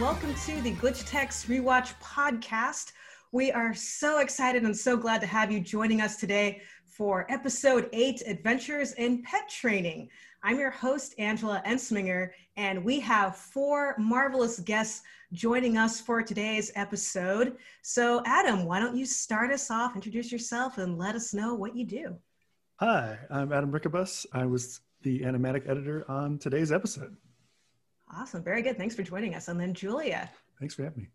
welcome to the Glitch Techs Rewatch podcast. We are so excited and so glad to have you joining us today for episode eight Adventures in Pet Training. I'm your host, Angela Ensminger, and we have four marvelous guests joining us for today's episode. So, Adam, why don't you start us off, introduce yourself, and let us know what you do? Hi, I'm Adam Rickabus. I was the animatic editor on today's episode. Awesome. Very good. Thanks for joining us. And then Julia. Thanks for having me.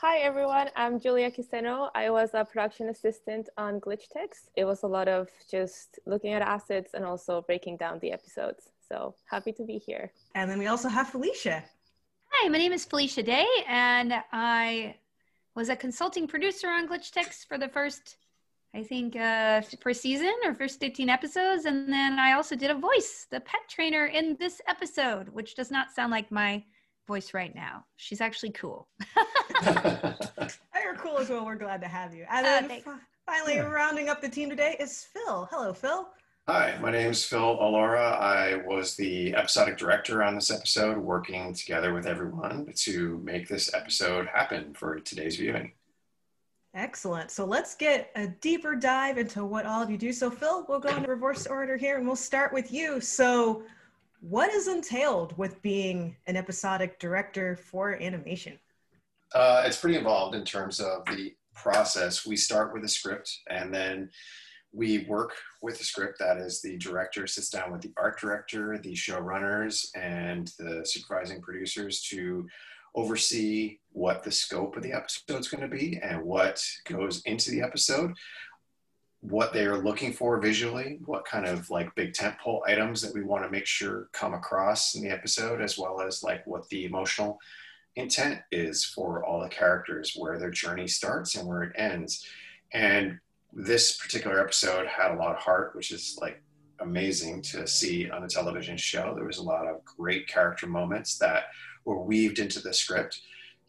Hi everyone, I'm Julia Quiseno. I was a production assistant on Glitch Techs. It was a lot of just looking at assets and also breaking down the episodes. So happy to be here. And then we also have Felicia. Hi, my name is Felicia Day, and I was a consulting producer on Glitch Techs for the first, I think, uh, first season or first 15 episodes. And then I also did a voice, the pet trainer in this episode, which does not sound like my voice right now. She's actually cool. You're cool as well. We're glad to have you. And then uh, finally, yeah. rounding up the team today is Phil. Hello, Phil. Hi, my name is Phil Alora. I was the episodic director on this episode, working together with everyone to make this episode happen for today's viewing. Excellent. So let's get a deeper dive into what all of you do. So, Phil, we'll go in reverse order here and we'll start with you. So, what is entailed with being an episodic director for animation? Uh, it's pretty involved in terms of the process. We start with a script and then we work with the script. That is, the director sits down with the art director, the showrunners, and the supervising producers to oversee what the scope of the episode is going to be and what goes into the episode, what they are looking for visually, what kind of like big tentpole items that we want to make sure come across in the episode, as well as like what the emotional intent is for all the characters, where their journey starts and where it ends. And this particular episode had a lot of heart, which is like amazing to see on a television show. There was a lot of great character moments that were weaved into the script.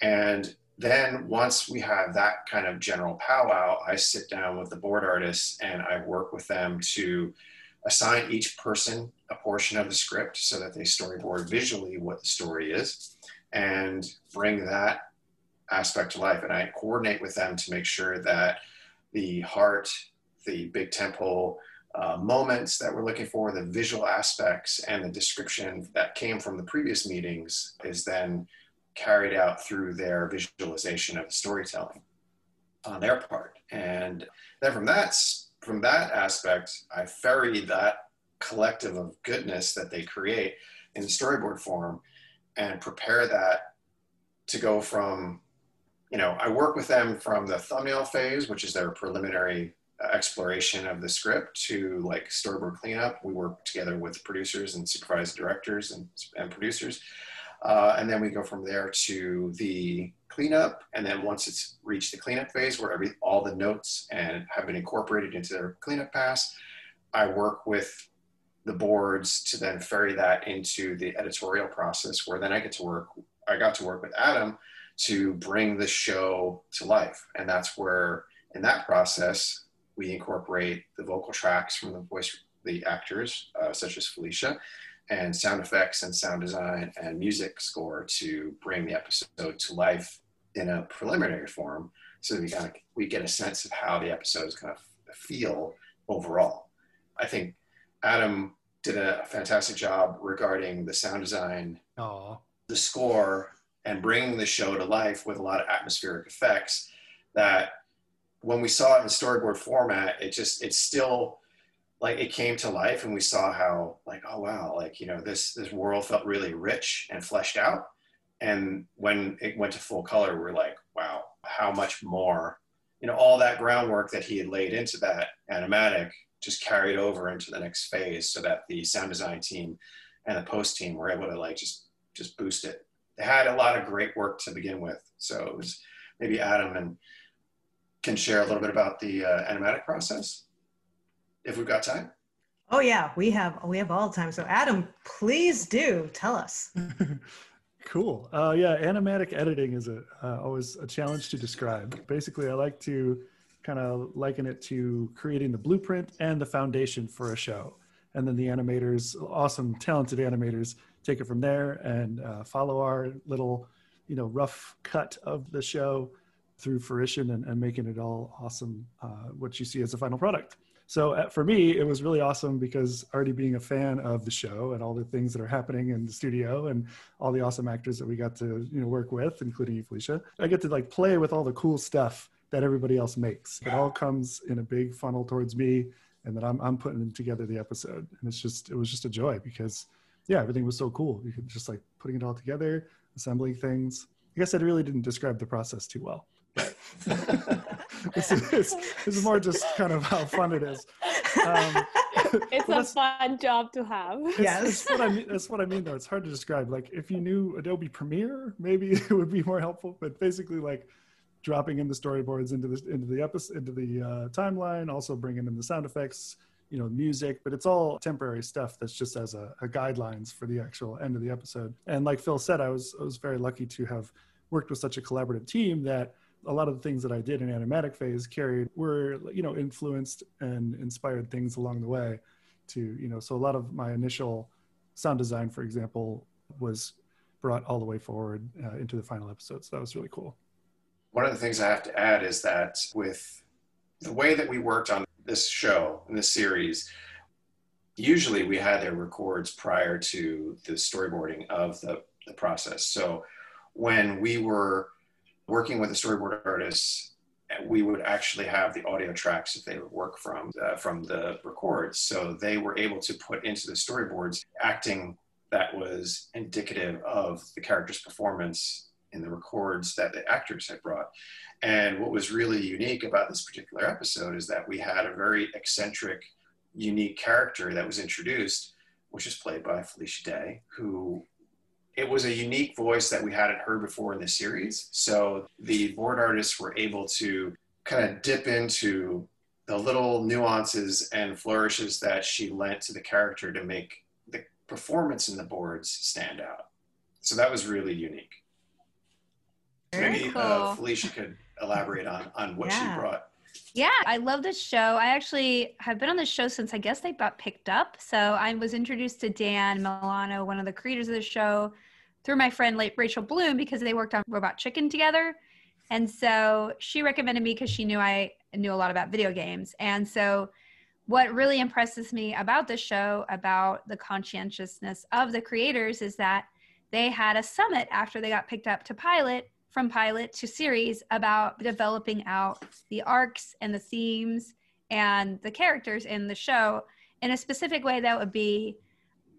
And then once we have that kind of general powwow, I sit down with the board artists and I work with them to assign each person a portion of the script so that they storyboard visually what the story is and bring that aspect to life. And I coordinate with them to make sure that the heart, the big tentpole uh, moments that we're looking for, the visual aspects, and the description that came from the previous meetings is then carried out through their visualization of the storytelling on their part. And then from that, from that aspect, I ferry that collective of goodness that they create in storyboard form and prepare that to go from you know, I work with them from the thumbnail phase, which is their preliminary exploration of the script, to like storyboard cleanup. We work together with producers and supervised directors and, and producers. Uh, and then we go from there to the cleanup. And then once it's reached the cleanup phase where every, all the notes and have been incorporated into their cleanup pass, I work with the boards to then ferry that into the editorial process where then I get to work, I got to work with Adam to bring the show to life. And that's where, in that process, we incorporate the vocal tracks from the voice, the actors, uh, such as Felicia, and sound effects and sound design and music score to bring the episode to life in a preliminary form so we kind of we get a sense of how the episode is going to feel overall. I think Adam did a fantastic job regarding the sound design, Aww. the score, and bringing the show to life with a lot of atmospheric effects that when we saw it in storyboard format it just it's still like it came to life and we saw how like oh wow like you know this this world felt really rich and fleshed out and when it went to full color we're like wow how much more you know all that groundwork that he had laid into that animatic just carried over into the next phase so that the sound design team and the post team were able to like just just boost it They had a lot of great work to begin with. So it was maybe Adam and can share a little bit about the uh, animatic process if we've got time. Oh yeah, we have we have all the time. So Adam, please do tell us. cool. Uh, yeah, animatic editing is a uh, always a challenge to describe. Basically, I like to kind of liken it to creating the blueprint and the foundation for a show, and then the animators, awesome, talented animators, take it from there and uh, follow our little you know rough cut of the show through fruition and, and making it all awesome uh, what you see as a final product. So uh, for me it was really awesome because already being a fan of the show and all the things that are happening in the studio and all the awesome actors that we got to you know work with including felicia i get to like play with all the cool stuff that everybody else makes. It all comes in a big funnel towards me and then i'm, I'm putting together the episode. And it's just it was just a joy because yeah everything was so cool. You could just like putting it all together assembling things. I guess i really didn't describe the process too well this, is, this is more just kind of how fun it is. Um, it's a fun job to have. It's, yes, it's what I mean. That's what I mean, though. It's hard to describe. Like, if you knew Adobe Premiere, maybe it would be more helpful. But basically, like dropping in the storyboards into the into the episode into the uh, timeline, also bringing in the sound effects, you know, music. But it's all temporary stuff. That's just as a, a guidelines for the actual end of the episode. And like Phil said, I was I was very lucky to have worked with such a collaborative team that a lot of the things that I did in animatic phase carried were you know influenced and inspired things along the way to you know so a lot of my initial sound design for example was brought all the way forward uh, into the final episode. So that was really cool. One of the things i have to add is that with the way that we worked on this show in this series usually we had their records prior to the storyboarding of the, the process. So when we were working with the storyboard artists, we would actually have the audio tracks that they would work from uh, from the records. So they were able to put into the storyboards acting that was indicative of the character's performance in the records that the actors had brought. And what was really unique about this particular episode is that we had a very eccentric, unique character that was introduced, which is played by Felicia Day, who it was a unique voice that we hadn't heard before in the series. So the board artists were able to kind of dip into the little nuances and flourishes that she lent to the character to make the performance in the boards stand out. So that was really unique. Maybe uh, cool. uh, Felicia could elaborate on on what yeah. she brought. Yeah, I love this show. I actually have been on this show since I guess they got picked up. So I was introduced to Dan Milano, one of the creators of the show, through my friend Rachel Bloom because they worked on Robot Chicken together. And so she recommended me because she knew I knew a lot about video games. And so what really impresses me about the show, about the conscientiousness of the creators, is that they had a summit after they got picked up to pilot from pilot to series about developing out the arcs and the themes and the characters in the show in a specific way that would be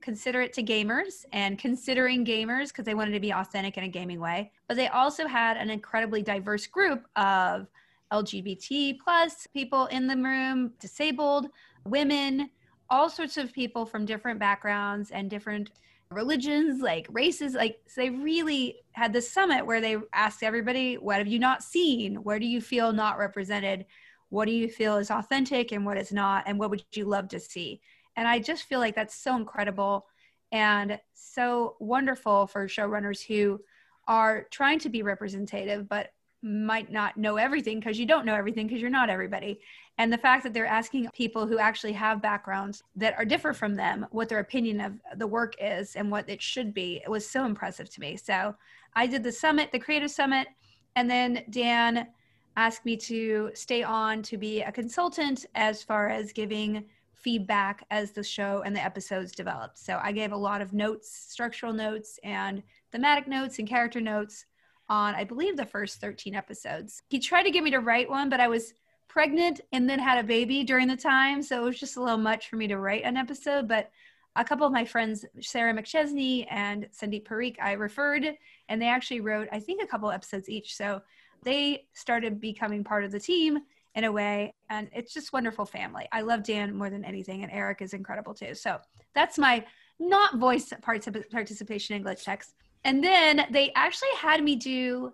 considerate to gamers and considering gamers because they wanted to be authentic in a gaming way. But they also had an incredibly diverse group of LGBT plus people in the room, disabled, women, all sorts of people from different backgrounds and different religions, like races. Like so they really had this summit where they asked everybody, what have you not seen? Where do you feel not represented? What do you feel is authentic and what is not? And what would you love to see? And I just feel like that's so incredible and so wonderful for showrunners who are trying to be representative, but might not know everything because you don't know everything because you're not everybody. And the fact that they're asking people who actually have backgrounds that are different from them what their opinion of the work is and what it should be, it was so impressive to me. So I did the summit, the creative summit, and then Dan asked me to stay on to be a consultant as far as giving feedback as the show and the episodes developed. So I gave a lot of notes, structural notes, and thematic notes and character notes on, I believe, the first 13 episodes. He tried to get me to write one, but I was pregnant and then had a baby during the time. So it was just a little much for me to write an episode. But a couple of my friends, Sarah McChesney and Sandeep Parikh, I referred, and they actually wrote, I think, a couple episodes each. So they started becoming part of the team in a way. And it's just wonderful family. I love Dan more than anything, and Eric is incredible too. So that's my not voice parts participation in glitch techs. And then they actually had me do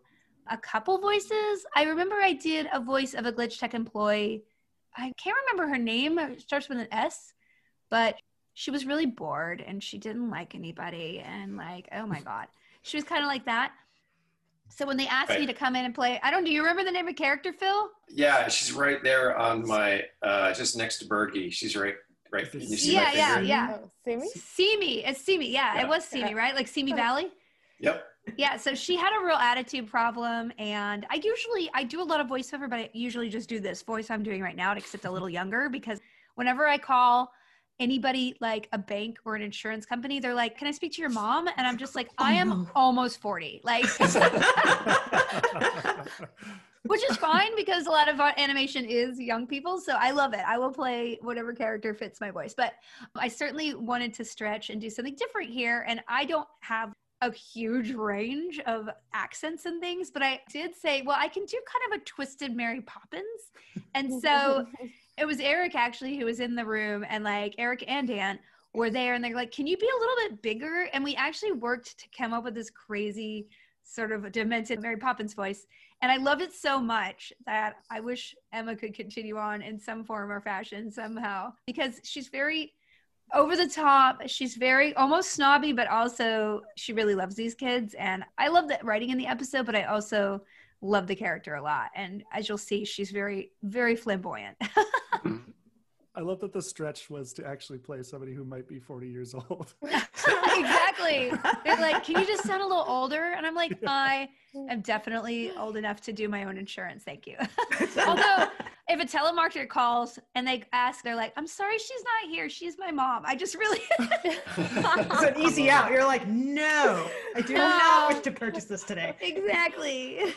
a couple voices. I remember I did a voice of a glitch tech employee. I can't remember her name. It starts with an S, but she was really bored and she didn't like anybody. And like, oh my God. She was kind of like that. So when they asked right. me to come in and play, I don't. Do you remember the name of character, Phil? Yeah, she's right there on my, uh, just next to Bergie. She's right, right. Can you see yeah, yeah, yeah. Oh, Simi. Simi. It's Simi. Yeah, yeah, it was see me, right? Like see me Valley. Yep. yeah, so she had a real attitude problem, and I usually I do a lot of voiceover, but I usually just do this voice I'm doing right now, except a little younger because whenever I call anybody like a bank or an insurance company, they're like, "Can I speak to your mom?" And I'm just like, oh, "I am almost 40." Like which is fine because a lot of uh, animation is young people. So I love it. I will play whatever character fits my voice. But I certainly wanted to stretch and do something different here. And I don't have a huge range of accents and things, but I did say, well, I can do kind of a twisted Mary Poppins. And so it was Eric actually who was in the room, and like Eric and Dan were there, and they're like, can you be a little bit bigger? And we actually worked to come up with this crazy sort of demented Mary Poppins voice. And I loved it so much that I wish Emma could continue on in some form or fashion somehow because she's very over the top. She's very almost snobby, but also she really loves these kids. And I love the writing in the episode, but I also love the character a lot. And as you'll see, she's very, very flamboyant. I love that the stretch was to actually play somebody who might be 40 years old. exactly. They're like, can you just sound a little older? And I'm like, I am definitely old enough to do my own insurance. Thank you. Although, if a telemarketer calls and they ask, they're like, I'm sorry, she's not here. She's my mom. I just really. it's an easy out. You're like, no, I do not wish to purchase this today. Exactly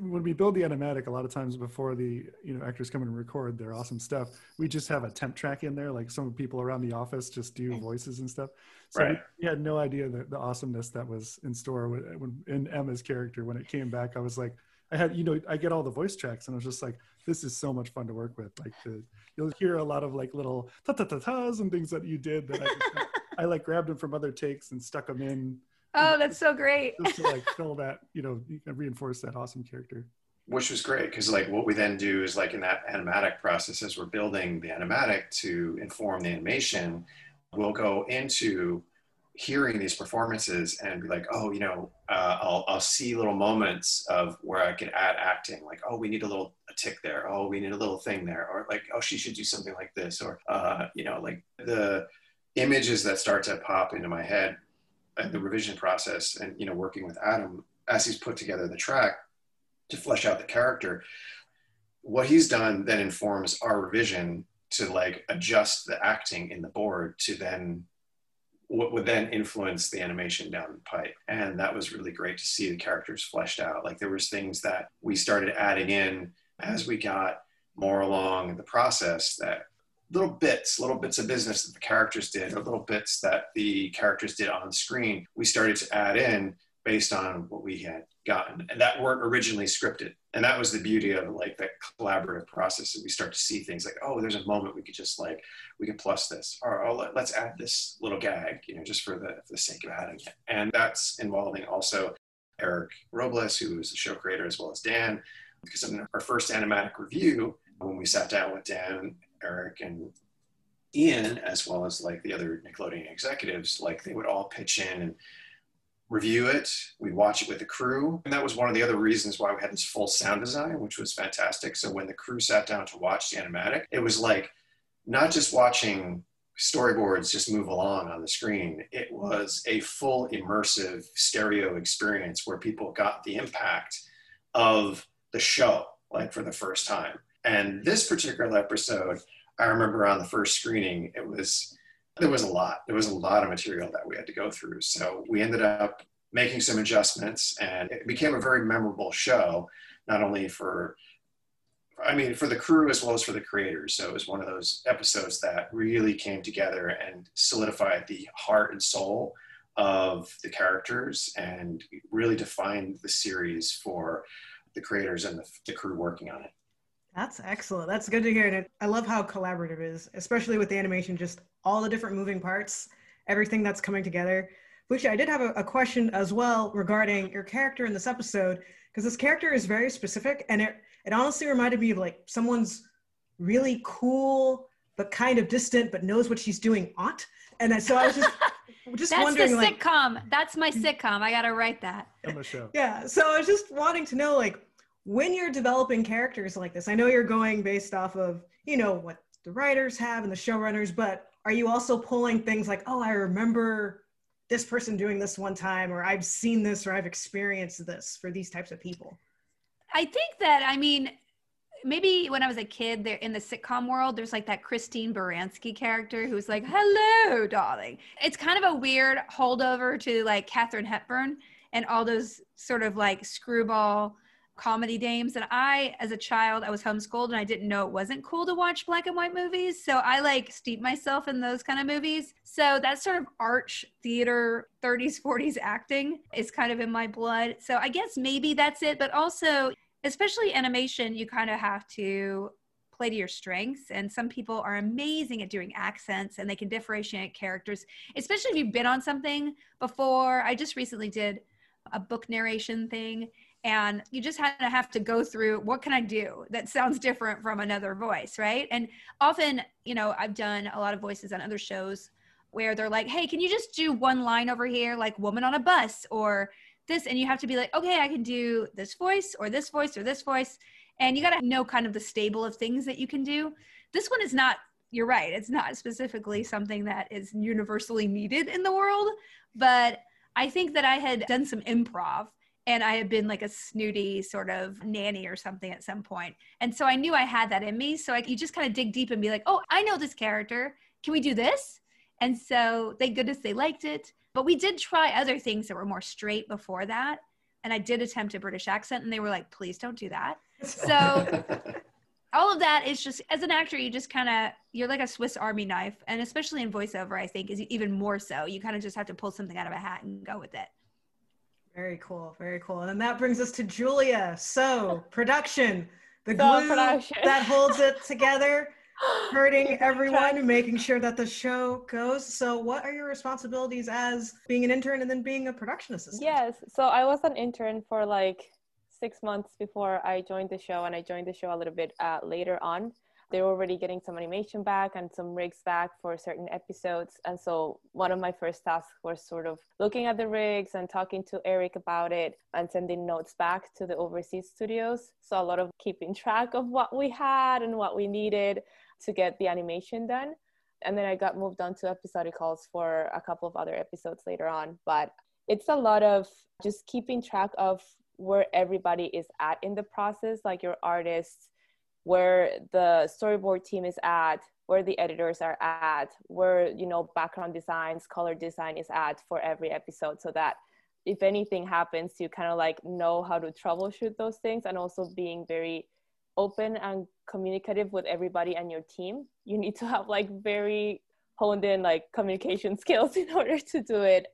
when we build the animatic a lot of times before the you know actors come and record their awesome stuff we just have a temp track in there like some people around the office just do voices and stuff so right. we, we, had no idea the, the awesomeness that was in store when, when in emma's character when it came back i was like i had you know i get all the voice tracks and i was just like this is so much fun to work with like the, you'll hear a lot of like little ta ta ta tas and things that you did that i, just, I like grabbed them from other takes and stuck them in Oh, that's so great. just to like fill that, you know, you can reinforce that awesome character. Which was great because like what we then do is like in that animatic process as we're building the animatic to inform the animation, we'll go into hearing these performances and be like, oh, you know, uh, I'll, I'll see little moments of where I can add acting, like, oh, we need a little a tick there, oh, we need a little thing there, or like, oh, she should do something like this, or uh, you know, like the images that start to pop into my head the revision process and you know working with adam as he's put together the track to flesh out the character what he's done then informs our revision to like adjust the acting in the board to then what would then influence the animation down the pipe. And that was really great to see the characters fleshed out. Like there was things that we started adding in as we got more along in the process that little bits, little bits of business that the characters did, or little bits that the characters did on screen, we started to add in based on what we had gotten, and that weren't originally scripted. And that was the beauty of like that collaborative process. That we start to see things like, oh, there's a moment we could just like we can plus this, or oh, let, us add this little gag, you know, just for the for the sake of adding it. And that's involving also Eric Robles, who is the show creator, as well as Dan, because in our first animatic review, when we sat down with Dan Eric and Ian, as well as like the other Nickelodeon executives, like they would all pitch in and review it. We'd watch it with the crew. And that was one of the other reasons why we had this full sound design, which was fantastic. So when the crew sat down to watch the animatic, it was like not just watching storyboards just move along on the screen. It was a full immersive stereo experience where people got the impact of the show, like for the first time. And this particular episode, I remember on the first screening, it was there was a lot. There was a lot of material that we had to go through. So we ended up making some adjustments, and it became a very memorable show, not only for I mean, for the crew as well as for the creators. So it was one of those episodes that really came together and solidified the heart and soul of the characters and really defined the series for the creators and the, the crew working on it. That's excellent. That's good to hear. And I love how collaborative it is, especially with the animation, just all the different moving parts, everything that's coming together. Which I did have a, a question as well regarding your character in this episode, because this character is very specific and it, it honestly reminded me of like someone's really cool, but kind of distant, but knows what she's doing aunt. And so I was just, just That's wondering, the like, sitcom. That's my mm-hmm. sitcom. I got to write that. On the show. Yeah. So I was just wanting to know, like, when you're developing characters like this, I know you're going based off of, you know, what the writers have and the showrunners, but are you also pulling things like, oh, I remember this person doing this one time, or I've seen this, or I've experienced this for these types of people? I think that I mean maybe when I was a kid, there in the sitcom world, there's like that Christine Baranski character who's like, "Hello, darling." It's kind of a weird holdover to like Katharine Hepburn and all those sort of like screwball comedy dames. And I, as a child, I was homeschooled and I didn't know it wasn't cool to watch black and white movies. So I like steep myself in those kind of movies. So that sort of arch theater 30s, 40s acting is kind of in my blood. So I guess maybe that's it. But also, especially animation, you kind of have to play to your strengths. And some people are amazing at doing accents and they can differentiate characters, especially if you've been on something before. I just recently did a book narration thing and you just kind of have to go through what can i do that sounds different from another voice? Right? And often you know i've done a lot of voices on other shows where they're like hey can you just do one line over here like woman on a bus or this? And you have to be like okay i can do this voice or this voice or this voice. And you got to know kind of the stable of things that you can do. This one is not you're right it's not specifically something that is universally needed in the world but i think that i had done some improv and I had been like a snooty sort of nanny or something at some point. And so I knew I had that in me. So I, you just kind of dig deep and be like, oh, I know this character. Can we do this? And so thank goodness they liked it. But we did try other things that were more straight before that. And I did attempt a British accent, and they were like, please don't do that. So all of that is just, as an actor, you just kind of, you're like a Swiss Army knife. And especially in voiceover, I think, is even more so. You kind of just have to pull something out of a hat and go with it. Very cool. Very cool. And that brings us to Julia. So, production, the So, glue production. that holds it together, hurting everyone, making sure that the show goes. So, what are your responsibilities as being an intern and then being a production assistant? Yes. So I was an intern for like six months before I joined the show, and I joined the show a little bit uh, later on. They were already getting some animation back and some rigs back for certain episodes. And so one of my first tasks was sort of looking at the rigs and talking to Eric about it and sending notes back to the overseas studios. So a lot of keeping track of what we had and what we needed to get the animation done. And then I got moved on to episodic calls for a couple of other episodes later on. But it's a lot of just keeping track of where everybody is at in the process, like your artists, where the storyboard team is at, where the editors are at, where you know background designs, color design is at for every episode, so that if anything happens, you kind of like know how to troubleshoot those things, and also being very open and communicative with everybody and your team. You need to have like very honed in like communication skills in order to do it.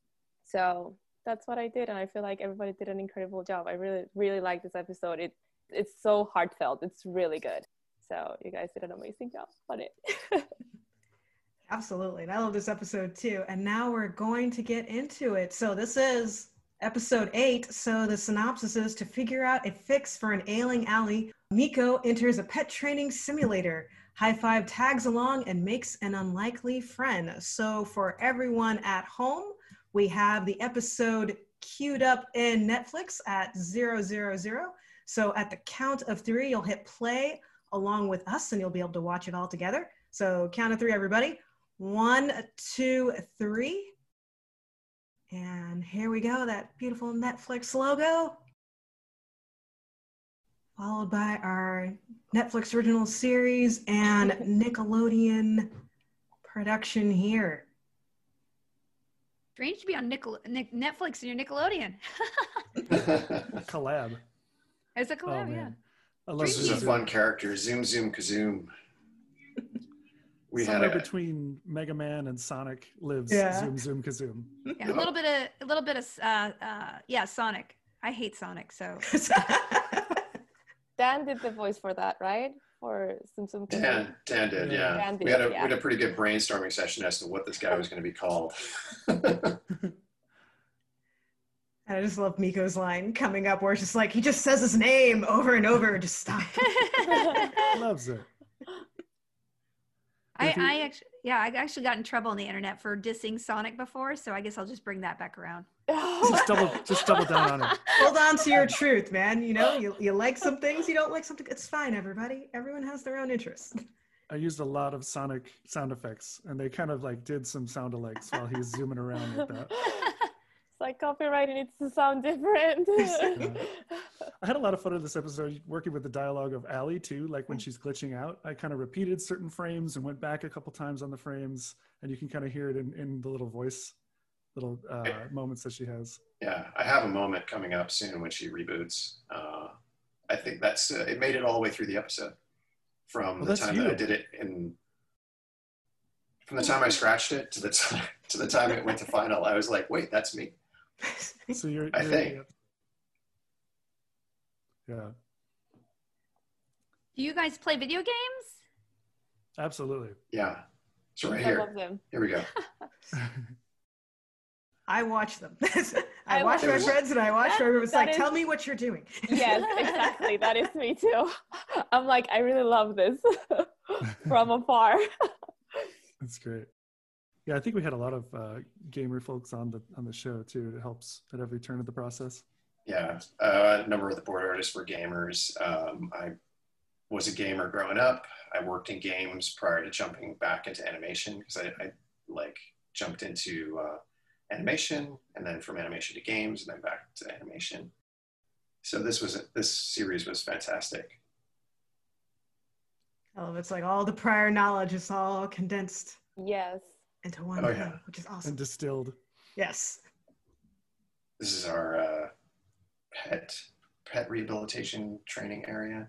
So that's what I did, and I feel like everybody did an incredible job. I really, really like this episode. It it's so heartfelt. It's really good. So you guys did an amazing job on it. Absolutely. And I love this episode too. And now we're going to get into it. So this is episode eight. So the synopsis is to figure out a fix for an ailing Allie. Miko enters a pet training simulator. High Five tags along and makes an unlikely friend. So for everyone at home, we have the episode queued up in Netflix at zero zero zero. So at the count of three, you'll hit play along with us and you'll be able to watch it all together. So count of three, everybody. One, two, three. And here we go, that beautiful Netflix logo. Followed by our Netflix original series and Nickelodeon production here. Strange to be on Nickel- Nic- Netflix and your Nickelodeon. collab. It's a Oh yeah. man, I this was a fun character. Zoom, zoom, kazoom. We had Somewhere a, between Mega Man and Sonic lives Yeah. Zoom Zoom Kazoom. Yeah, a little bit of a little bit of uh, uh, yeah, Sonic. I hate Sonic, so Dan did the voice for that, right? For Sim Sim Kazoo. Dan, Dan did, yeah. Dan we had a did, we had a pretty good brainstorming session as to what this guy was going to be called. I just love Miko's line coming up where it's just like he just says his name over and over. Just stop. Loves it. I, If I actually yeah, I actually got in trouble on the internet for dissing Sonic before, so I guess I'll just bring that back around. Just double, just double down on it. Hold on to your truth, man. You know, you, you like some things, you don't like something. It's fine, everybody. Everyone has their own interests. I used a lot of sonic sound effects, and they kind of like did some sound alikes while he's zooming around like that. It's like copyright needs to sound different. I had a lot of fun in this episode working with the dialogue of Allie too. Like when she's glitching out, I kind of repeated certain frames and went back a couple times on the frames, and you can kind of hear it in, in the little voice, little uh, moments that she has. Yeah, I have a moment coming up soon when she reboots. Uh, I think that's uh, it. Made it all the way through the episode from Well, the that's time that. I did it in. From the time I scratched it to the time to the time it went to final, I was like, "Wait, that's me." So you're, I you're think. Yeah, Do you guys play video games? absolutely. Yeah. So right I here, love them. here we go. I watch them. I, I watch watch my friends and I watch That- her. It was like, is- tell me what you're doing. Yes, exactly. That is me too. I'm like, I really love this from afar. That's great. Yeah, I think we had a lot of uh, gamer folks on the on the show too. It helps at every turn of the process. Yeah, uh, a number of the board artists were gamers. Um, I was a gamer growing up. I worked in games prior to jumping back into animation because I, I like jumped into uh, animation and then from animation to games and then back to animation. So this was this series was fantastic. Oh, it's like all the prior knowledge is all condensed Yes. Into one Oh, thing, yeah. which is awesome. And awesome. distilled. Yes. This is our uh, pet pet rehabilitation training area.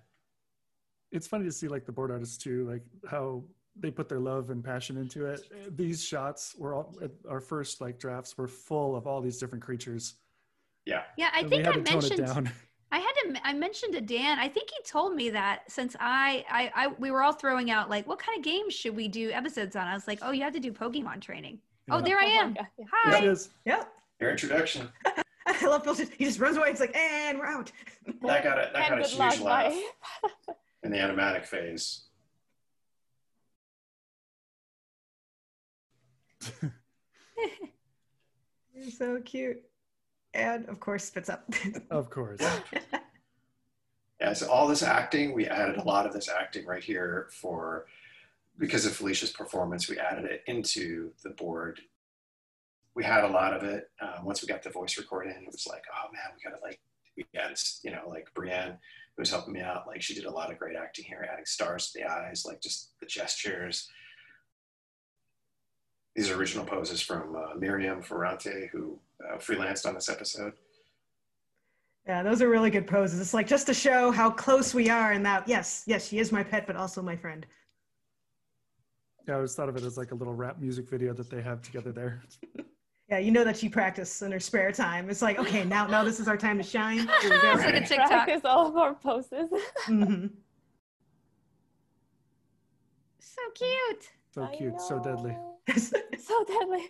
It's funny to see like the board artists too, like how they put their love and passion into it. These shots were all our first like drafts were full of all these different creatures. Yeah, Yeah, I and we think had I to tone it mentioned. down. I had to. I mentioned to Dan. I think he told me that since I, I, I, we were all throwing out like, what kind of games should we do episodes on? I was like, oh, you have to do Pokemon training. Oh, there I Oh am. God, yeah. Hi. There it is. Yep. Your introduction. I love Bill. He just runs away. It's like, and we're out. That got a that And got a huge luck, laugh in the animatic phase. You're so cute. And of course, spits up. Of course. Yeah, so all this acting, we added a lot of this acting right here for because of Felicia's performance, we added it into the board. We had a lot of it. Uh, once we got the voice recording, it was like, oh man, we gotta like, we got you know, like Brienne, who was helping me out, like she did a lot of great acting here, adding stars to the eyes, like just the gestures. These are original poses from uh, Miriam Ferrante, who uh, freelanced on this episode. yeah, those are really good poses. It's like just to show how close we are and that, yes, yes, she is my pet, but also my friend. Yeah, I always thought of it as like a little rap music video that they have together there. Yeah, you know that she practiced in her spare time. It's like, okay, now, now this is our time to shine. Here we go. It's like a TikTok. Practice all of our poses. Mhm. So cute. So I cute, so deadly. Know. so deadly.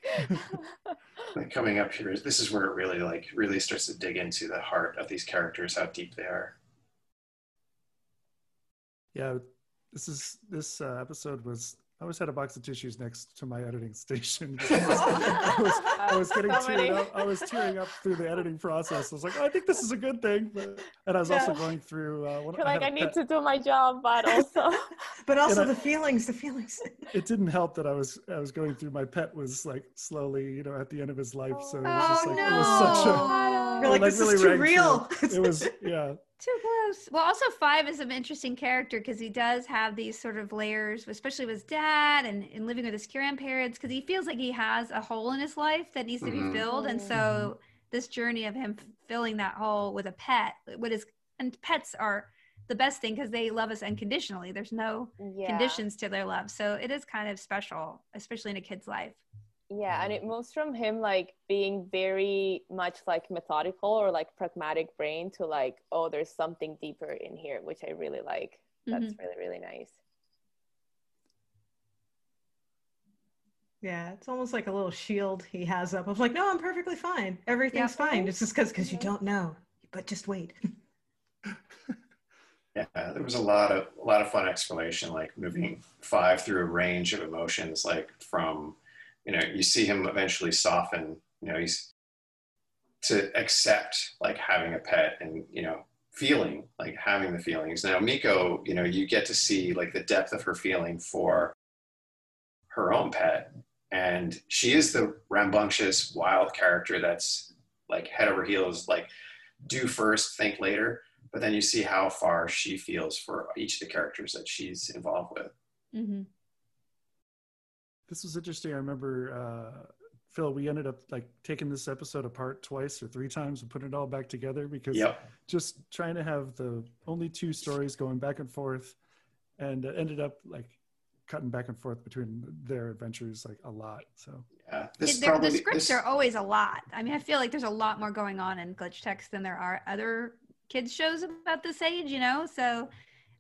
like coming up here this is where it really like really starts to dig into the heart of these characters how deep they are Yeah, this is this uh, episode was. I always had a box of tissues next to my editing station. I was, I was getting So teared up. I was tearing up through the editing process. I was like, oh, I think this is a good thing. But, and I was also going through. Uh, one, You're like, I, I a need pet- to do my job, but also. but also And I- the feelings, the feelings. It didn't help that I was I was going through. My pet was like slowly, you know, at the end of his life. So it was Oh, just like it was such a. no. You're like, like, this really is too real. It was yeah. Too close. Well, also five is an interesting character because he does have these sort of layers, especially with his dad and, and living with his grandparents, because he feels like he has a hole in his life that needs to be mm-hmm. filled. And so mm-hmm. this journey of him filling that hole with a pet, what is and pets are the best thing because they love us unconditionally. There's no yeah. conditions to their love. So it is kind of special, especially in a kid's life. Yeah, and it moves from him like being very much like methodical or like pragmatic brain to like, oh, there's something deeper in here, which I really like. That's really, really nice. Yeah, it's almost like a little shield he has up. of like, no, I'm perfectly fine. Everything's Yeah. fine. It's just because because you Mhm. don't know. But just wait. yeah there was a lot of a lot of fun exploration like moving five through a range of emotions like from you know you see him eventually soften you know he's to accept like having a pet and you know feeling, like having the feelings. Now, Miko, you know, you get to see like the depth of her feeling for her own pet. And she is the rambunctious, wild character that's like head over heels, like do first, think later. But then you see how far she feels for each of the characters that she's involved with. Mm-hmm. This was interesting. I remember, uh, Phil, we ended up like taking this episode apart twice or three times and putting it all back together because Yep. just trying to have the only two stories going back and forth and uh, ended up like cutting back and forth between their adventures like a lot. So Yeah. This It- they're- probably the scripts this- are always a lot. I mean, I feel like there's a lot more going on in Glitch Techs than there are other kids shows about this age. You know, so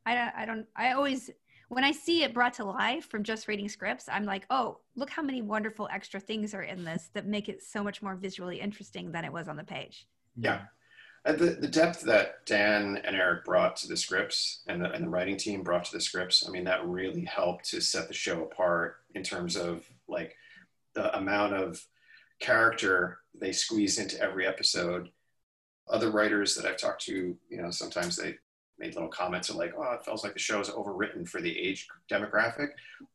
I don't. I don't. I always when I see it brought to life from just reading scripts, I'm like, oh, look how many wonderful extra things are in this that make it so much more visually interesting than it was on the page. Yeah. Uh, the, the depth that Dan and Eric brought to the scripts and the, and the writing team brought to the scripts, I mean, that really helped to set the show apart in terms of like the amount of character they squeezed into every episode. Other writers that I've talked to, you know, sometimes they made little comments of like, oh, it feels like the show is overwritten for the age demographic.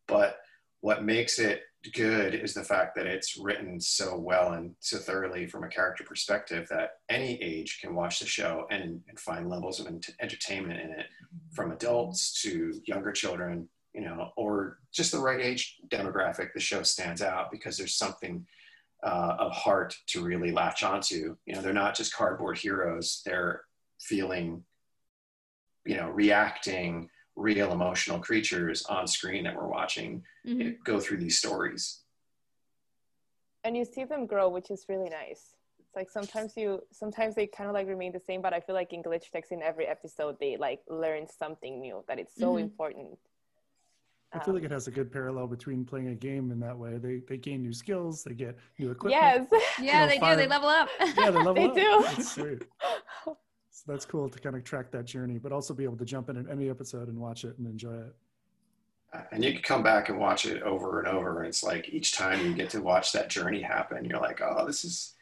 But what makes it good is the fact that it's written so well and so thoroughly from a character perspective that any age can watch the show and, and find levels of ent- entertainment in it from adults to younger children you know or just the right age demographic the show stands out because there's something uh, of heart to really latch onto you know they're not just cardboard heroes they're feeling you know reacting real emotional creatures on screen that we're watching Mhm. go through these stories. and you see them grow which is really nice it's like sometimes you sometimes they kind of like remain the same but i feel like in glitch techs in every episode they like learn something new that it's so Mhm. important I feel like Um, it has a good parallel between playing a game in that way. They they gain new skills, they get new equipment. yes Yeah, know, they do. They level up. Yeah, they level They up. do. That's. So that's cool to kind of track that journey, but also be able to jump in at any episode and watch it and enjoy it. And you can come back and watch it over and over. And it's like each time you get to watch that journey happen, you're like, oh, this is,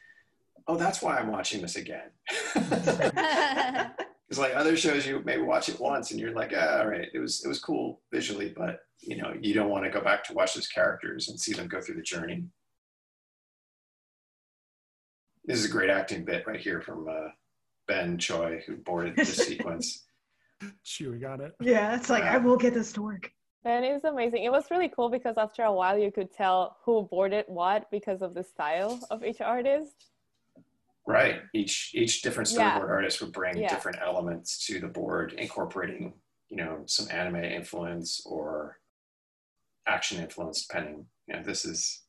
oh, that's why I'm watching this again. It's like other shows, you maybe watch it once and you're like, ah, all right, it was it was cool visually, but you know, you don't want to go back to watch those characters and see them go through the journey. This is a great acting bit right here from uh, Ben Choi, who boarded the sequence. Chewy got it. Yeah, it's like I will get this to work. And it's amazing. It was really cool because after a while you could tell who boarded what because of the style of each artist. Right. Each each different Yeah. storyboard artist would bring Yeah. different elements to the board, incorporating, you know, some anime influence or action influence, depending. You know, this is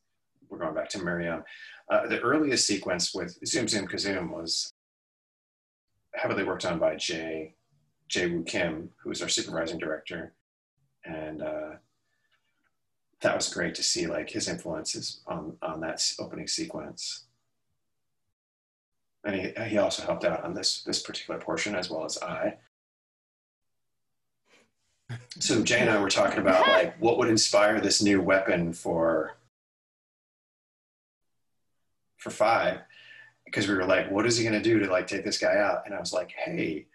we're going back to Miriam. Uh, the earliest sequence with Zoom Zoom Kazoom was heavily worked on by Jay Jay Woo Kim, who's our supervising director, and uh, that was great to see like his influences on on that opening sequence. And he, he also helped out on this this particular portion as well as I. So Jay and I were talking about like what would inspire this new weapon for for five, because we were like, what is he gonna do to like take this guy out? And I was like, hey,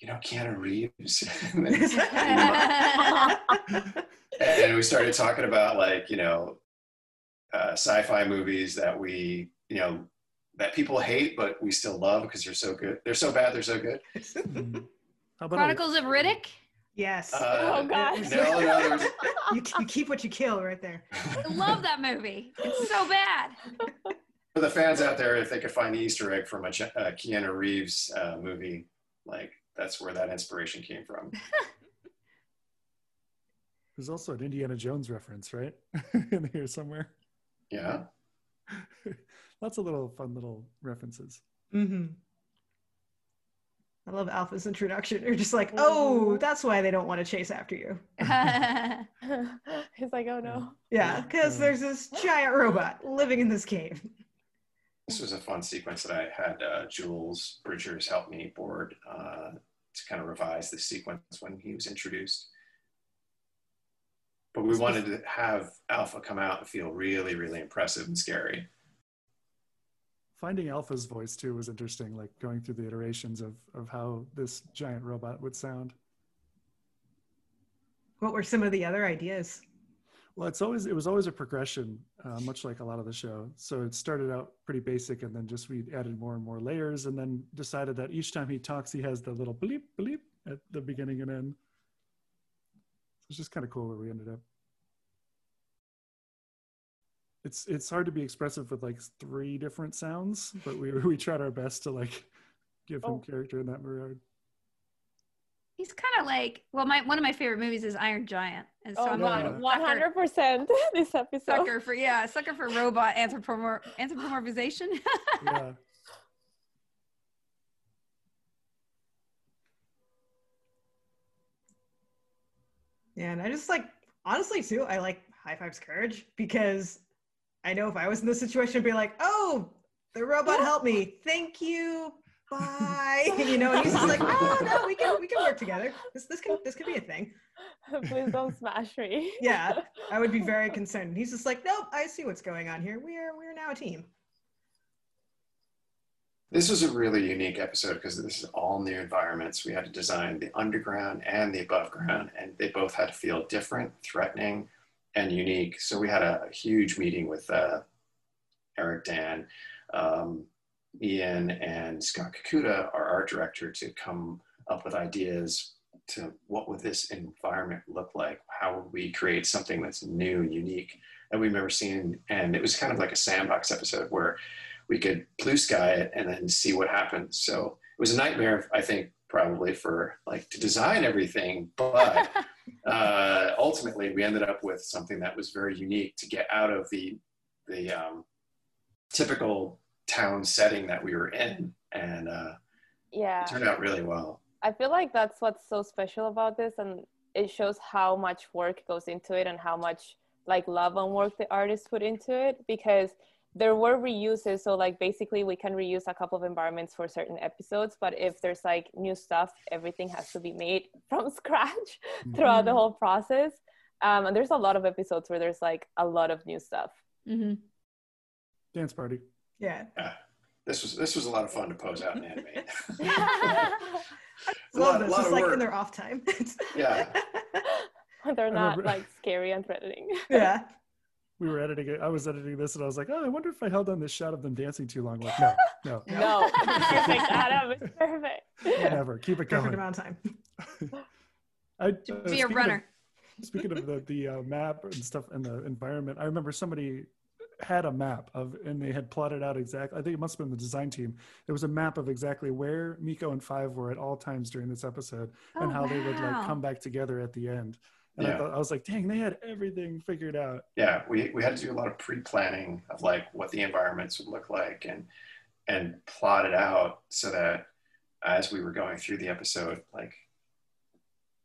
you know, Keanu Reeves. and, then- and we started talking about like you know uh, sci-fi movies that we you know that people hate but we still love because they're so good they're so bad they're so good Mm. How about a- Chronicles of Riddick. yes. uh, Oh, God. no no was, you, you keep what you kill right there. I love that movie. It's so bad. For the fans out there if they could find the easter egg from a, Ch- a keanu reeves uh, movie like that's where that inspiration came from There's also an Indiana Jones reference, right? In here somewhere. yeah Lots of little fun little references. hmm I love Alpha's introduction. You're just like, oh, Mhm. that's why they don't want to chase after you. He's like, oh no. Yeah, because Yeah. there's this giant robot living in this cave. This was a fun sequence that i had uh, jules bridgers help me board uh, to kind of revise the sequence when he was introduced but we wanted to have alpha come out and feel really really impressive and scary finding Alpha's voice too was interesting, like going through the iterations of of how this giant robot would sound. What were some of the other ideas? Well, it's always it was always a progression, uh, much like a lot of the show. So it started out pretty basic, and then just we added more and more layers, and then decided that each time he talks, he has the little bleep bleep at the beginning and end. It's just kind of cool where we ended up. It's it's hard to be expressive with like three different sounds, but we we tried our best to like give him Oh. character in that regard. He's kind of like well, my one of my favorite movies is Iron Giant, and so Oh, I'm my- one hundred percent this episode. sucker for yeah, sucker for robot anthropomor- anthropomorphization. Yeah. Yeah, and I just like honestly too, I like high fives courage because I know if I was in this situation, I'd be like, oh, the robot helped me. Thank you. Bye. you know, and he's just like, oh no, we can we can work together. This this can this could be a thing. Please don't smash me. Yeah. I would be very concerned. He's just like, nope, I see what's going on here. We are we are now a team. This was a really unique episode because this is all new environments. We had to design the underground and the above ground, and they both had to feel different, threatening, and unique. So we had a, a huge meeting with uh, Eric Dan, um, Ian, and Scott Kakuta, our art director, to come up with ideas to what would this environment look like? How would we create something that's new and unique that we've never seen? And it was kind of like a sandbox episode where we could blue sky it and then see what happens. So it was a nightmare, I think, probably for like to design everything, but uh, ultimately we ended up with something that was very unique to get out of the the um, typical town setting that we were in, and uh, Yeah. it turned out really well. I feel like that's what's so special about this, and it shows how much work goes into it and how much like love and work the artists put into it. Because there were reuses, so like basically we can reuse a couple of environments for certain episodes, but if there's like new stuff, everything has to be made from scratch throughout the Mhm. whole process. Um, and there's a lot of episodes where there's like a lot of new stuff. hmm Dance party. Yeah. This was this was a lot of fun to pose out and animate. Love It's a lot, this. lot It's of like work. in their off time. Yeah. They're not like scary and threatening. yeah. We were editing it. I was editing this, and I was like, "Oh, I wonder if I held on this shot of them dancing too long." Like, no, no, No, perfect, Adam. It's perfect. never. Keep it Perfect going. amount of time. I, To uh, be a speaking of- runner. speaking of the the uh, map and stuff and the environment, I remember somebody had a map of and they had plotted out exactly. I think it must have been the design team. There was a map of exactly where Miko and Five were at all times during this episode and Oh, how they would like come back together at the end. And I, Yeah. thought, I was like, dang, they had everything figured out. yeah we, we had to do a lot of pre-planning of like what the environments would look like and and plot it out so that as we were going through the episode like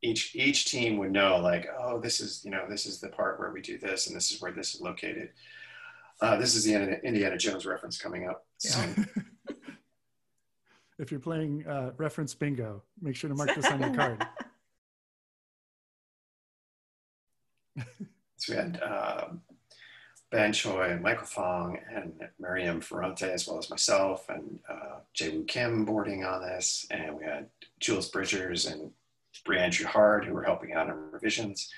each each team would know like oh this is you know this is the part where we do this and this is where this is located uh, this is the Indiana- jones reference coming up so if you're playing uh, reference bingo, make sure to mark this on your card. So we had Ben Choi, Michael Fong, and Miriam Ferrante, as well as myself, and uh, Jay Woo Kim boarding on this. And we had Jules Bridgers and Brianne Hard who were helping out on revisions.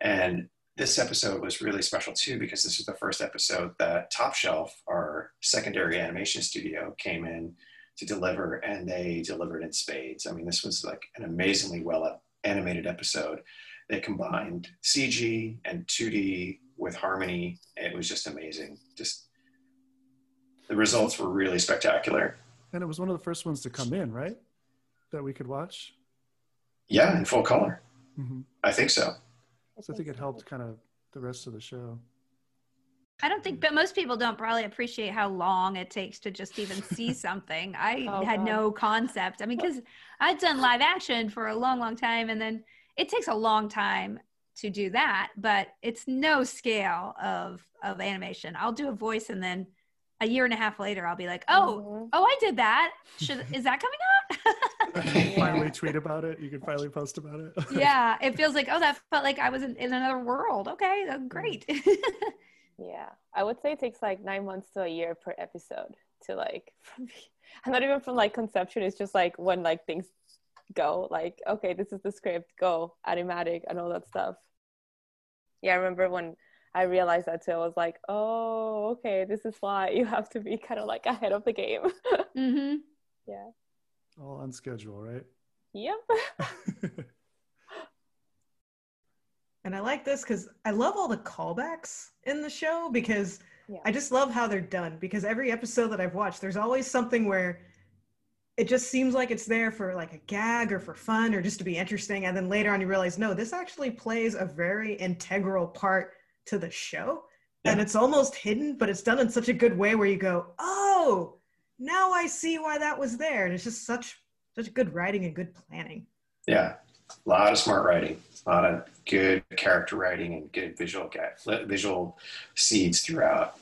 And this episode was really special too because this was the first episode that Top Shelf, our secondary animation studio, came in to deliver, and they delivered in spades. I mean, this was like an amazingly well animated episode they combined CG and 2D with harmony. It was just amazing. Just the results were really spectacular. And it was one of the first ones to come in, right? That we could watch. Yeah, in full color. hmm I think so. So I think it helped kind of the rest of the show. I don't think, but most people don't probably appreciate how long it takes to just even see something. I Oh, had God. no concept. I mean, because I'd done live action for a long, long time, and then it takes a long time to do that, but it's no scale of of animation. I'll do a voice, and then a year and a half later, I'll be like, "Oh, Mhm. oh, I did that. Should is that coming out?" Finally tweet about it. You can finally post about it. yeah, it feels like, oh, that felt like I was in, in another world. Okay, uh, great. Yeah, I would say it takes like nine months to a year per episode. to like from not even from like conception it's just like when like things go like okay this is the script go animatic and all that stuff yeah i remember when i realized that too. I was like oh okay this is why you have to be kind of like ahead of the game. Mm-hmm. yeah. All on schedule right? Yep. And i like this because i love all the callbacks in the show because yeah. i just love how they're done because every episode that i've watched there's always something where it just seems like it's there for like a gag or for fun or just to be interesting. And then later on you realize no this actually plays a very integral part to the show. Yeah. and it's almost hidden but it's done in such a good way where you go oh now i see why that was there. And it's just such such good writing and good planning. Yeah. A lot of smart writing. A lot of good character writing and good visual visual seeds throughout.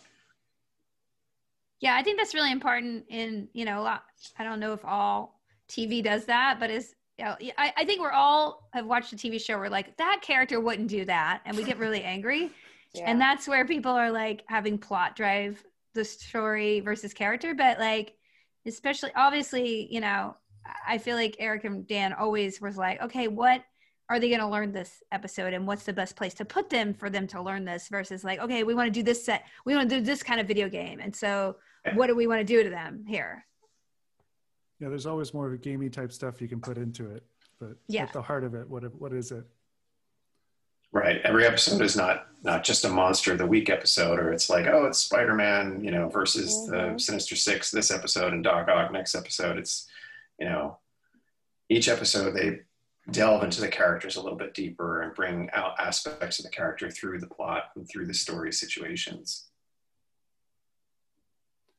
Yeah, I think that's really important in, you know, I don't know if all TV does that, but is you know, I, I think we're all have watched a TV show where like that character wouldn't do that and we get really angry. Yeah. And that's where people are like having plot drive the story versus character. But like, especially obviously, you know, I feel like Eric and Dan always was like, okay, what are they going to learn this episode and what's the best place to put them for them to learn this versus like, okay, we want to do this set, we want to do this kind of video game. And so what do we want to do to them here? Yeah, there's always more of a gamey type stuff you can put into it, but yeah. at the heart of it, what what is it? Right. Every episode is not not just a monster of the week episode, or it's like, oh, it's Spider Man, you know, versus mm-hmm. the Sinister Six this episode and Doc Ock next episode. It's, you know, each episode they delve into the characters a little bit deeper and bring out aspects of the character through the plot and through the story situations.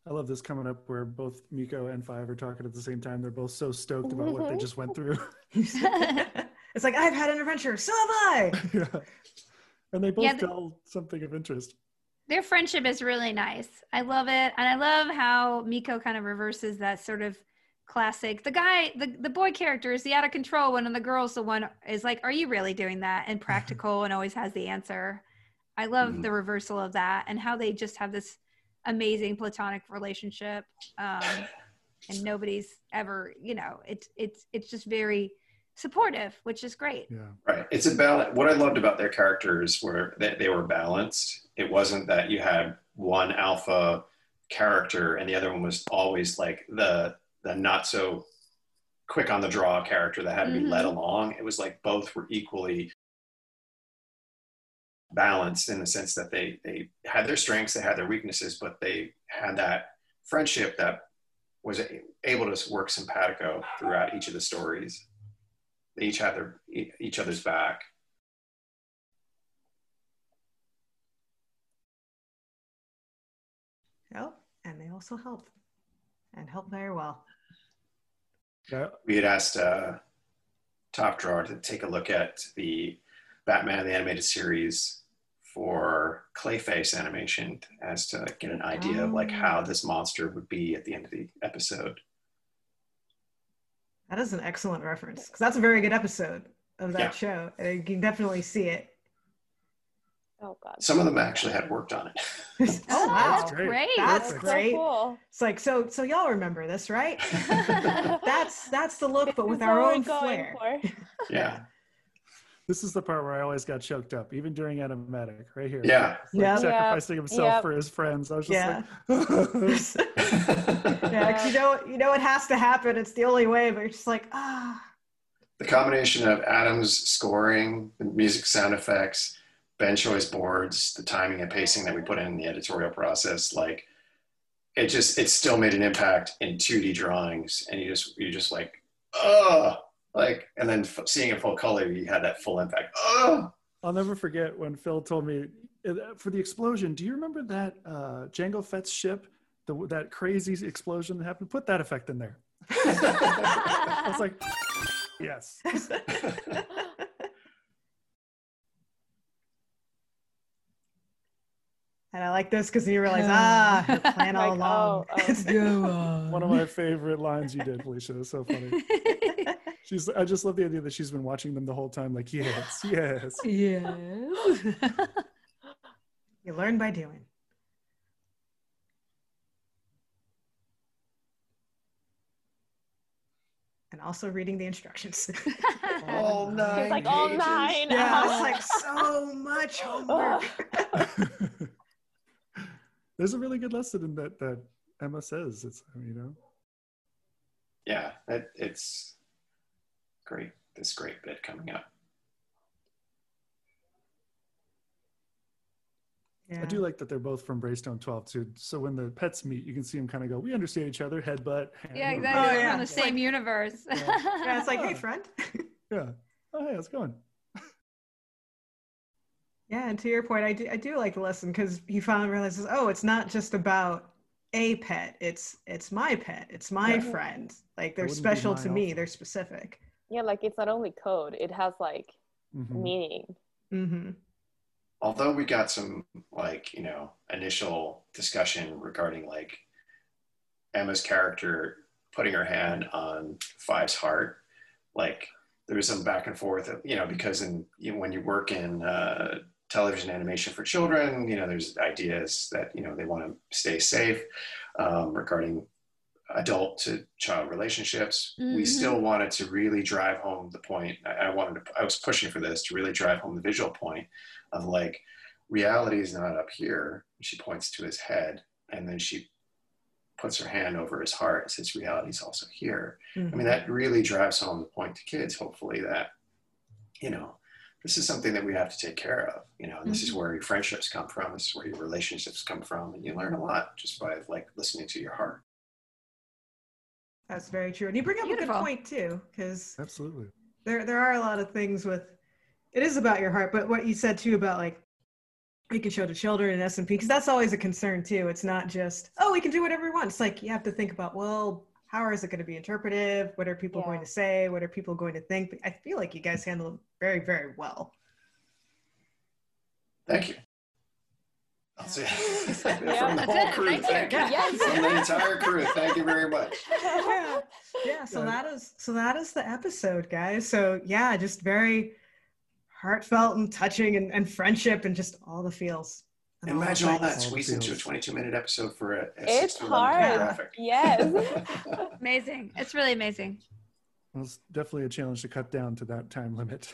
I love this coming up where both Miko and Five are talking at the same time. They're both so stoked about what they just went through. it's like I've had an adventure, so have I. yeah. And they both yeah, tell something of interest. Their friendship is really nice. I love it. And I love how Miko kind of reverses that sort of classic. The guy, the, the boy character is the out of control one, and the girl's the one is like, Are you really doing that? And practical and always has the answer. I love mm-hmm. the reversal of that and how they just have this amazing platonic relationship um, and nobody's ever you know it's it's it's just very supportive which is great. Yeah. Right. It's a balance what i loved about their characters were that they were balanced. It wasn't that you had one alpha character and the other one was always like the the not so quick on the draw character that had to be mm-hmm. led along. It was like both were equally balanced in the sense that they they had their strengths, they had their weaknesses, but they had that friendship that was able to work simpatico throughout each of the stories. They each had their each other's back. Yep, and they also help, and help very well. Yeah. We had asked uh, Top Draw to take a look at the Batman the animated series for clayface animation as to get an idea oh. of like how oh. this monster would be at the end of the episode. That is an excellent reference because that's a very good episode of that yeah. show. Uh, you can definitely see it. Oh God! Some of them actually had worked on it. oh wow, that's great! That's, that's great. So cool. It's like so. So y'all remember this, right? that's that's the look, but with our own flair. yeah. This is the part where I always got choked up, even during animatic, right here. Yeah. Like yeah. Sacrificing himself yep. for his friends. I was just yeah. like, yeah, you know, you know, it has to happen. It's the only way, but you're just like, ah. The combination of Adam's scoring, the music sound effects, Ben Choi's boards, the timing and pacing that we put in the editorial process, like it just, it still made an impact in 2D drawings. And you just, you just like, oh, like and then f- seeing it full color you had that full impact oh i'll never forget when phil told me uh, for the explosion do you remember that uh jango fett's ship the, that crazy explosion that happened put that effect in there i was like yes And I like this because you realize, ah, your plan all like, along. Oh, oh. One of my favorite lines you did, Felicia. It's so funny she's i just love the idea that she's been watching them the whole time like yes yes yes you learn by doing and also reading the instructions. all nine. It's like all nine. Yeah, it's oh. like so much homework. There's a really good lesson in that that Emma says. It's you know. Yeah, it, it's great. This great bit coming up. Yeah. I do like that they're both from Braystone 12 too. So when the pets meet, you can see them kind of go, "We understand each other." Headbutt. hand, yeah, whatever. exactly. Oh, We're yeah. From the It's same like- universe. yeah, it's like, hey, friend. Yeah. Oh, hey, how's it going? Yeah, and to your point, I do I do like the lesson because he finally realizes, oh, it's not just about a pet. It's it's my pet. It's my Yeah. friend. Like they're special to mine me. also. They're specific. Yeah, like it's not only code; it has like Mhm. meaning. Mm-hmm. although we got some like you know initial discussion regarding like emma's character putting her hand on five's heart like there was some back and forth you know because in you know, when you work in uh, television animation for children you know there's ideas that you know they want to stay safe um, regarding adult to child relationships. We Mhm. still wanted to really drive home the point. I, I wanted to i was pushing for this to really drive home the visual point of like reality is not up here. She points to his head and then she puts her hand over his heart and says reality is also here. I mean that really drives home the point to kids hopefully that you know this is something that we have to take care of. You know this is where your friendships come from. This is where your relationships come from and you learn a lot just by like listening to your heart That's very true. And you bring up a good point too, because Absolutely. there there are a lot of things with it is about your heart, but what you said too about like we can show to children and S and P because that's always a concern too. It's not just oh we can do whatever we want. It's like you have to think about well how is it going to be interpretive? What are people going to say? What are people going to think? But I feel like you guys handle it very very well. thank you I'll say from the Yeah, whole it. crew, Thank you. thank you. Yes. From the entire crew, thank you very much. yeah yeah so Yeah. that is so that is the episode guys so yeah just very heartfelt and touching and, and friendship and just all the feels and Imagine all that things. All the squeezed into a 22 minute episode for a, a It's 6 to 11 hard. demographic. Yes. amazing. It's really amazing. Well, it's definitely a challenge to cut down to that time limit.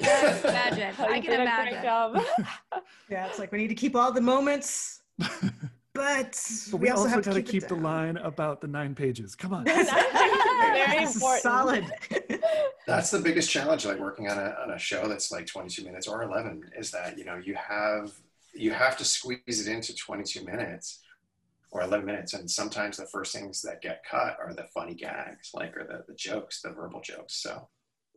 Yes, Imagine. Oh, I can imagine. Great job. yeah it's like we need to keep all the moments but, but we, we also, also have got to to keep, keep the line about the nine pages. Come on. Very important. solid that's the biggest challenge like working on a, on a show that's like 22 minutes or 11 is that you know you have you have to squeeze it into 22 minutes or 11 minutes and sometimes the first things that get cut are the funny gags like or the, the jokes the verbal jokes so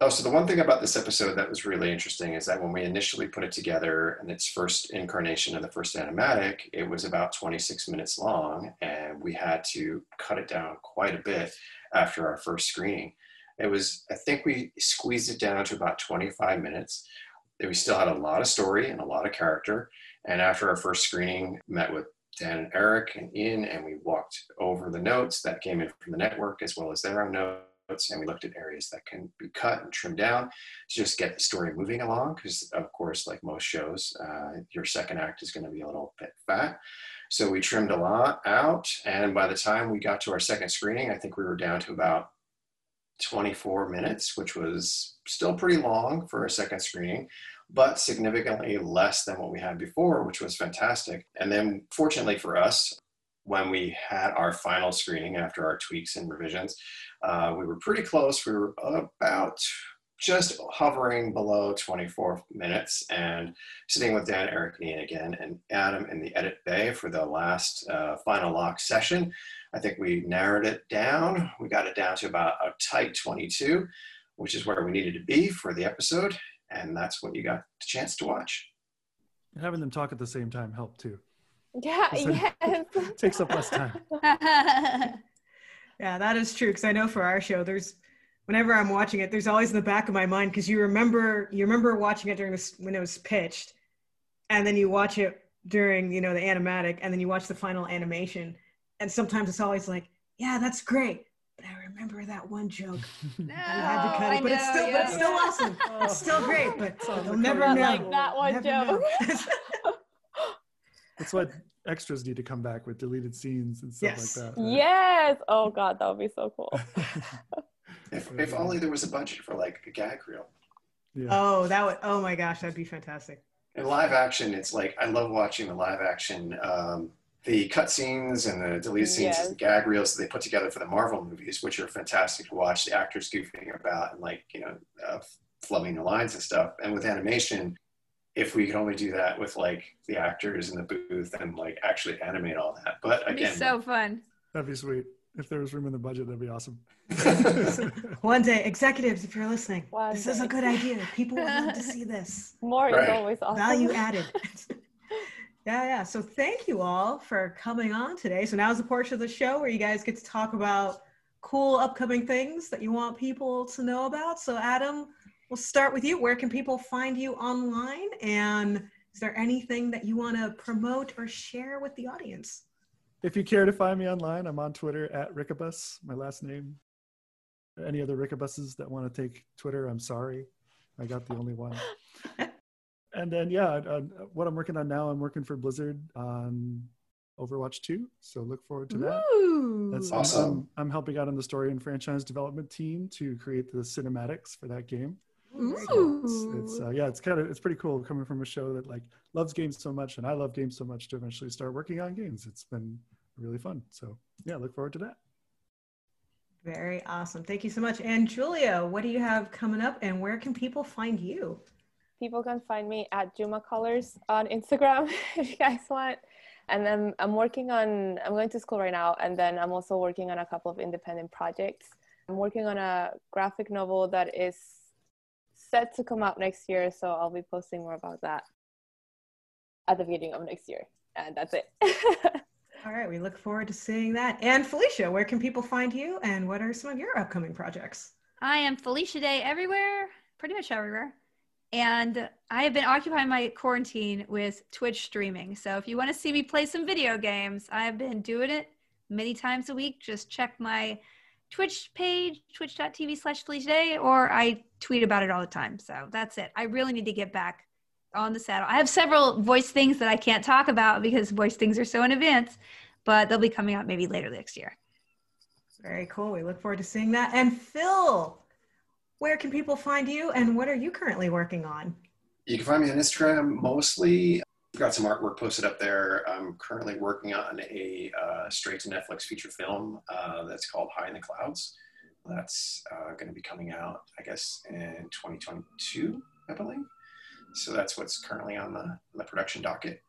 oh so the one thing about this episode that was really interesting is that when we initially put it together in its first incarnation of the first animatic it was about 26 minutes long and we had to cut it down quite a bit after our first screening. It was i think we squeezed it down to about 25 minutes. We still had a lot of story and a lot of character and after our first screening met with dan and eric and ian and we walked over the notes that came in from the network as well as their own notes and we looked at areas that can be cut and trimmed down to just get the story moving along because of course like most shows uh, your second act is going to be a little bit fat so we trimmed a lot out and by the time we got to our second screening i think we were down to about 24 minutes, which was still pretty long for a second screening, but significantly less than what we had before, which was fantastic. And then, fortunately for us, when we had our final screening after our tweaks and revisions, uh, we were pretty close. We were about just hovering below 24 minutes and sitting with Dan, Eric, and again, and Adam in the edit bay for the last uh, final lock session. I think we narrowed it down. We got it down to about a tight 22, which is where we needed to be for the episode. And that's what you got the chance to watch. Having them talk at the same time helped too. Yeah, Listen, yes. Takes up less time. Yeah, that is true. Because I know for our show, there's whenever I'm watching it, there's always in the back of my mind because you remember you remember watching it during this when it was pitched, and then you watch it during you know the animatic, and then you watch the final animation, and sometimes it's always like, yeah, that's great, but I remember that one joke. no, I had to cut I it, but it's know, still, but it's still awesome. It's still great, but It's on you'll never cutting know. Like that one Never joke. Know. That's what extras need to come back with deleted scenes and stuff Yes. like that. right? Yes. Oh God, that would be so cool. If, if only there was a budget for like a gag reel. Yeah. Oh, that would. Oh my gosh, that'd be fantastic. In live action, it's like I love watching the live action, um, the cutscenes and the deleted scenes, Yes. and the gag reels that they put together for the Marvel movies, which are fantastic to watch. The actors goofing about and like you know uh, flubbing the lines and stuff. And with animation, if we could only do that with like the actors in the booth and like actually animate all that. But It'd be again, so fun. That'd be sweet. If there was room in the budget, that'd be awesome. One day, executives, if you're listening, One this is a good idea. People would love to see this. More Right. is always awesome. Value added. yeah, yeah. So thank you all for coming on today. So now is the portion of the show where you guys get to talk about cool upcoming things that you want people to know about. So Adam, we'll start with you. Where can people find you online? And is there anything that you want to promote or share with the audience? If you care to find me online, I'm on Twitter at Rickabus, my last name. Any other Rickabuses that want to take Twitter, I'm sorry. I got the only one. and then, yeah, uh, what I'm working on now, I'm working for Blizzard on Overwatch 2. So look forward to that. Ooh. That's Awesome. I'm, I'm helping out on the story and franchise development team to create the cinematics for that game. Ooh. It's, it's uh, yeah, it's kind of it's pretty cool coming from a show that like loves games so much, and I love games so much to eventually start working on games. It's been really fun. So yeah, look forward to that. Very awesome. Thank you so much. And Julia, what do you have coming up and where can people find you? People can find me at Juma Colors on Instagram if you guys want. And then I'm working on, I'm going to school right now, and then I'm also working on a couple of independent projects. I'm working on a graphic novel that is set to come out next year, so I'll be posting more about that at the beginning of next year. And that's it. All right, we look forward to seeing that. And Felicia, where can people find you and what are some of your upcoming projects? I am Felicia Day everywhere, pretty much everywhere. And I have been occupying my quarantine with Twitch streaming. So if you want to see me play some video games, I have been doing it many times a week. Just check my Twitch page, twitch.tv slash Felicia Day, or I tweet about it all the time. So that's it. I really need to get back on the saddle. I have several voice things that I can't talk about because voice things are so in advance, but they'll be coming out maybe later next year. Very cool. We look forward to seeing that. And Phil, where can people find you and what are you currently working on? You can find me on Instagram mostly. I've got some artwork posted up there. I'm currently working on a uh, straight to Netflix feature film uh, that's called High in the Clouds. That's uh, going to be coming out, I guess, in 2022, I believe. So that's what's currently on the, on the production docket,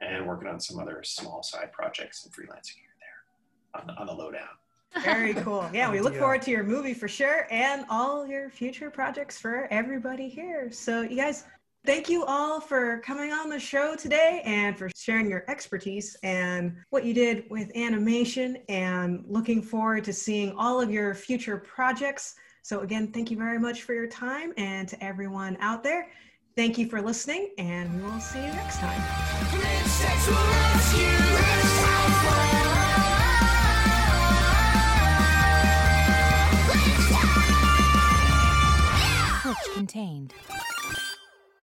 and working on some other small side projects and freelancing here and there on the, on the lowdown. Very cool. Yeah, we look Yeah. forward to your movie for sure and all your future projects for everybody here. So, you guys, Thank you all for coming on the show today and for sharing your expertise and what you did with animation and looking forward to seeing all of your future projects. So, again, thank you very much for your time and to everyone out there. Thank you for listening, and we will see you next time. contained.